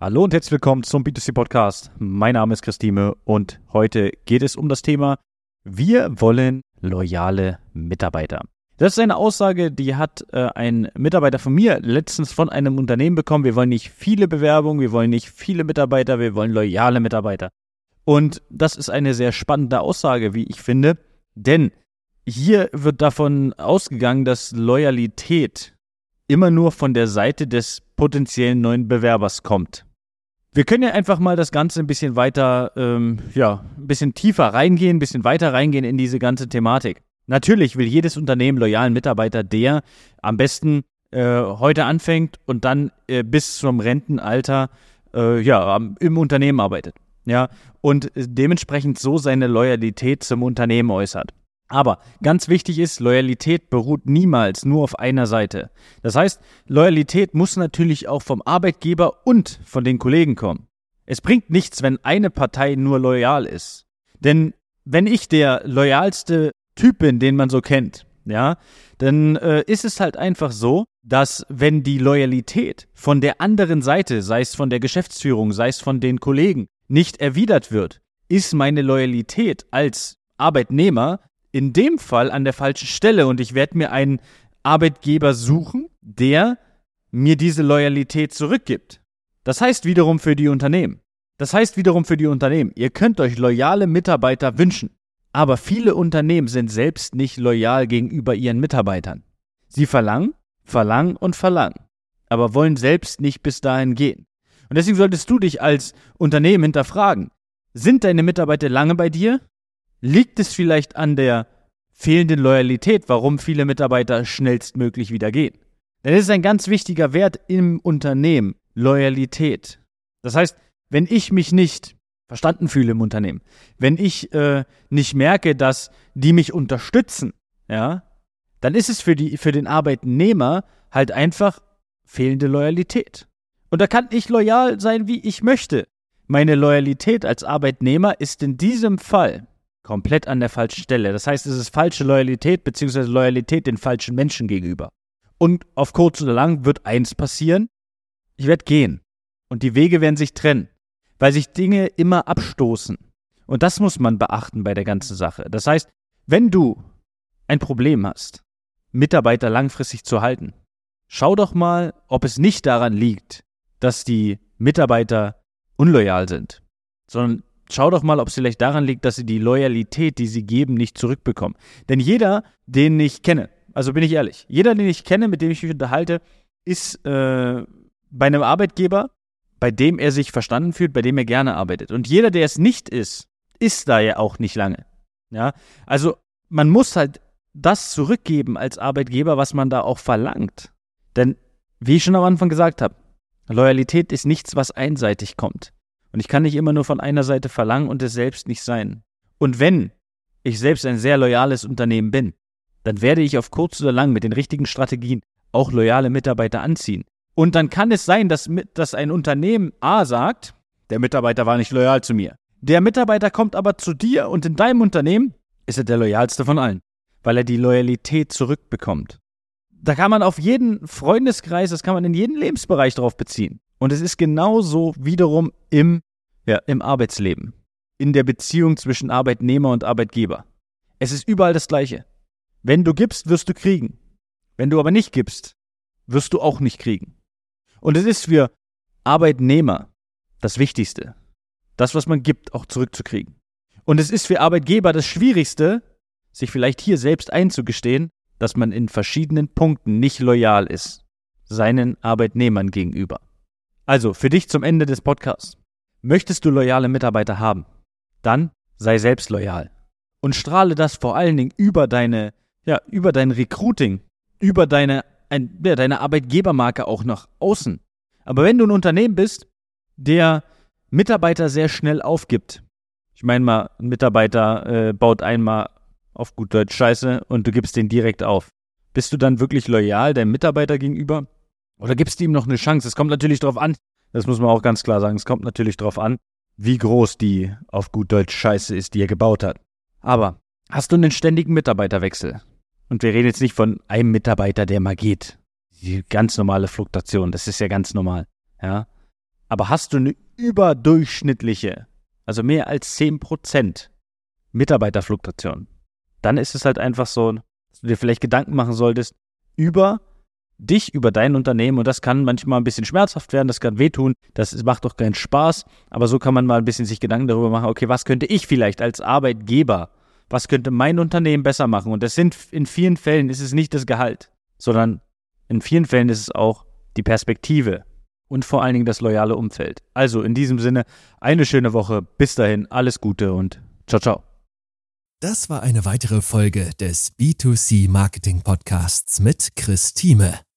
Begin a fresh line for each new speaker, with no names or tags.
Hallo und herzlich willkommen zum B2C Podcast. Mein Name ist Christine und heute geht es um das Thema Wir wollen loyale Mitarbeiter. Das ist eine Aussage, die hat äh, ein Mitarbeiter von mir letztens von einem Unternehmen bekommen. Wir wollen nicht viele Bewerbungen, wir wollen nicht viele Mitarbeiter, wir wollen loyale Mitarbeiter. Und das ist eine sehr spannende Aussage, wie ich finde, denn hier wird davon ausgegangen, dass Loyalität immer nur von der Seite des potenziellen neuen Bewerbers kommt. Wir können ja einfach mal das Ganze ein bisschen weiter, ähm, ja, ein bisschen tiefer reingehen, ein bisschen weiter reingehen in diese ganze Thematik. Natürlich will jedes Unternehmen loyalen Mitarbeiter, der am besten äh, heute anfängt und dann äh, bis zum Rentenalter äh, ja, im Unternehmen arbeitet. Ja, und dementsprechend so seine Loyalität zum Unternehmen äußert. Aber ganz wichtig ist, Loyalität beruht niemals nur auf einer Seite. Das heißt, Loyalität muss natürlich auch vom Arbeitgeber und von den Kollegen kommen. Es bringt nichts, wenn eine Partei nur loyal ist. Denn wenn ich der loyalste Typ bin, den man so kennt, ja, dann äh, ist es halt einfach so, dass wenn die Loyalität von der anderen Seite, sei es von der Geschäftsführung, sei es von den Kollegen, nicht erwidert wird, ist meine Loyalität als Arbeitnehmer in dem Fall an der falschen Stelle und ich werde mir einen Arbeitgeber suchen, der mir diese Loyalität zurückgibt. Das heißt wiederum für die Unternehmen. Das heißt wiederum für die Unternehmen, ihr könnt euch loyale Mitarbeiter wünschen, aber viele Unternehmen sind selbst nicht loyal gegenüber ihren Mitarbeitern. Sie verlangen, verlangen und verlangen, aber wollen selbst nicht bis dahin gehen. Und deswegen solltest du dich als Unternehmen hinterfragen, sind deine Mitarbeiter lange bei dir Liegt es vielleicht an der fehlenden Loyalität, warum viele Mitarbeiter schnellstmöglich wieder gehen? Denn es ist ein ganz wichtiger Wert im Unternehmen, Loyalität. Das heißt, wenn ich mich nicht verstanden fühle im Unternehmen, wenn ich äh, nicht merke, dass die mich unterstützen, ja, dann ist es für, die, für den Arbeitnehmer halt einfach fehlende Loyalität. Und da kann ich loyal sein, wie ich möchte. Meine Loyalität als Arbeitnehmer ist in diesem Fall komplett an der falschen Stelle. Das heißt, es ist falsche Loyalität beziehungsweise Loyalität den falschen Menschen gegenüber. Und auf kurz oder lang wird eins passieren. Ich werde gehen. Und die Wege werden sich trennen, weil sich Dinge immer abstoßen. Und das muss man beachten bei der ganzen Sache. Das heißt, wenn du ein Problem hast, Mitarbeiter langfristig zu halten, schau doch mal, ob es nicht daran liegt, dass die Mitarbeiter unloyal sind, sondern schau doch mal, ob es vielleicht daran liegt, dass sie die Loyalität, die sie geben, nicht zurückbekommen. Denn jeder, den ich kenne, also bin ich ehrlich, jeder, den ich kenne, mit dem ich mich unterhalte, ist äh, bei einem Arbeitgeber, bei dem er sich verstanden fühlt, bei dem er gerne arbeitet. Und jeder, der es nicht ist, ist da ja auch nicht lange. Ja, also man muss halt das zurückgeben als Arbeitgeber, was man da auch verlangt. Denn, wie ich schon am Anfang gesagt habe, Loyalität ist nichts, was einseitig kommt. Und ich kann nicht immer nur von einer Seite verlangen und es selbst nicht sein. Und wenn ich selbst ein sehr loyales Unternehmen bin, dann werde ich auf kurz oder lang mit den richtigen Strategien auch loyale Mitarbeiter anziehen. Und dann kann es sein, dass, dass ein Unternehmen A sagt, der Mitarbeiter war nicht loyal zu mir. Der Mitarbeiter kommt aber zu dir und in deinem Unternehmen ist er der loyalste von allen, weil er die Loyalität zurückbekommt. Da kann man auf jeden Freundeskreis, das kann man in jeden Lebensbereich drauf beziehen. Und es ist genauso wiederum im, ja, im Arbeitsleben, in der Beziehung zwischen Arbeitnehmer und Arbeitgeber. Es ist überall das Gleiche. Wenn du gibst, wirst du kriegen. Wenn du aber nicht gibst, wirst du auch nicht kriegen. Und es ist für Arbeitnehmer das Wichtigste, das, was man gibt, auch zurückzukriegen. Und es ist für Arbeitgeber das Schwierigste, sich vielleicht hier selbst einzugestehen, dass man in verschiedenen Punkten nicht loyal ist, seinen Arbeitnehmern gegenüber. Also, für dich zum Ende des Podcasts. Möchtest du loyale Mitarbeiter haben? Dann sei selbst loyal. Und strahle das vor allen Dingen über deine, ja, über dein Recruiting, über deine, ein, ja, deine Arbeitgebermarke auch nach außen. Aber wenn du ein Unternehmen bist, der Mitarbeiter sehr schnell aufgibt, ich meine mal, ein Mitarbeiter äh, baut einmal auf gut Deutsch Scheiße und du gibst den direkt auf. Bist du dann wirklich loyal deinem Mitarbeiter gegenüber? Oder gibst du ihm noch eine Chance? Es kommt natürlich darauf an, das muss man auch ganz klar sagen, es kommt natürlich darauf an, wie groß die auf gut Deutsch Scheiße ist, die er gebaut hat. Aber hast du einen ständigen Mitarbeiterwechsel? Und wir reden jetzt nicht von einem Mitarbeiter, der mal geht. Die ganz normale Fluktuation, das ist ja ganz normal. Ja. Aber hast du eine überdurchschnittliche, also mehr als 10% Mitarbeiterfluktuation, dann ist es halt einfach so, dass du dir vielleicht Gedanken machen solltest über dich, über dein Unternehmen und das kann manchmal ein bisschen schmerzhaft werden, das kann wehtun, das macht doch keinen Spaß, aber so kann man mal ein bisschen sich Gedanken darüber machen, okay, was könnte ich vielleicht als Arbeitgeber, was könnte mein Unternehmen besser machen und das sind in vielen Fällen ist es nicht das Gehalt, sondern in vielen Fällen ist es auch die Perspektive und vor allen Dingen das loyale Umfeld. Also in diesem Sinne, eine schöne Woche, bis dahin, alles Gute und ciao, ciao.
Das war eine weitere Folge des B2C Marketing Podcasts mit Chris Thieme.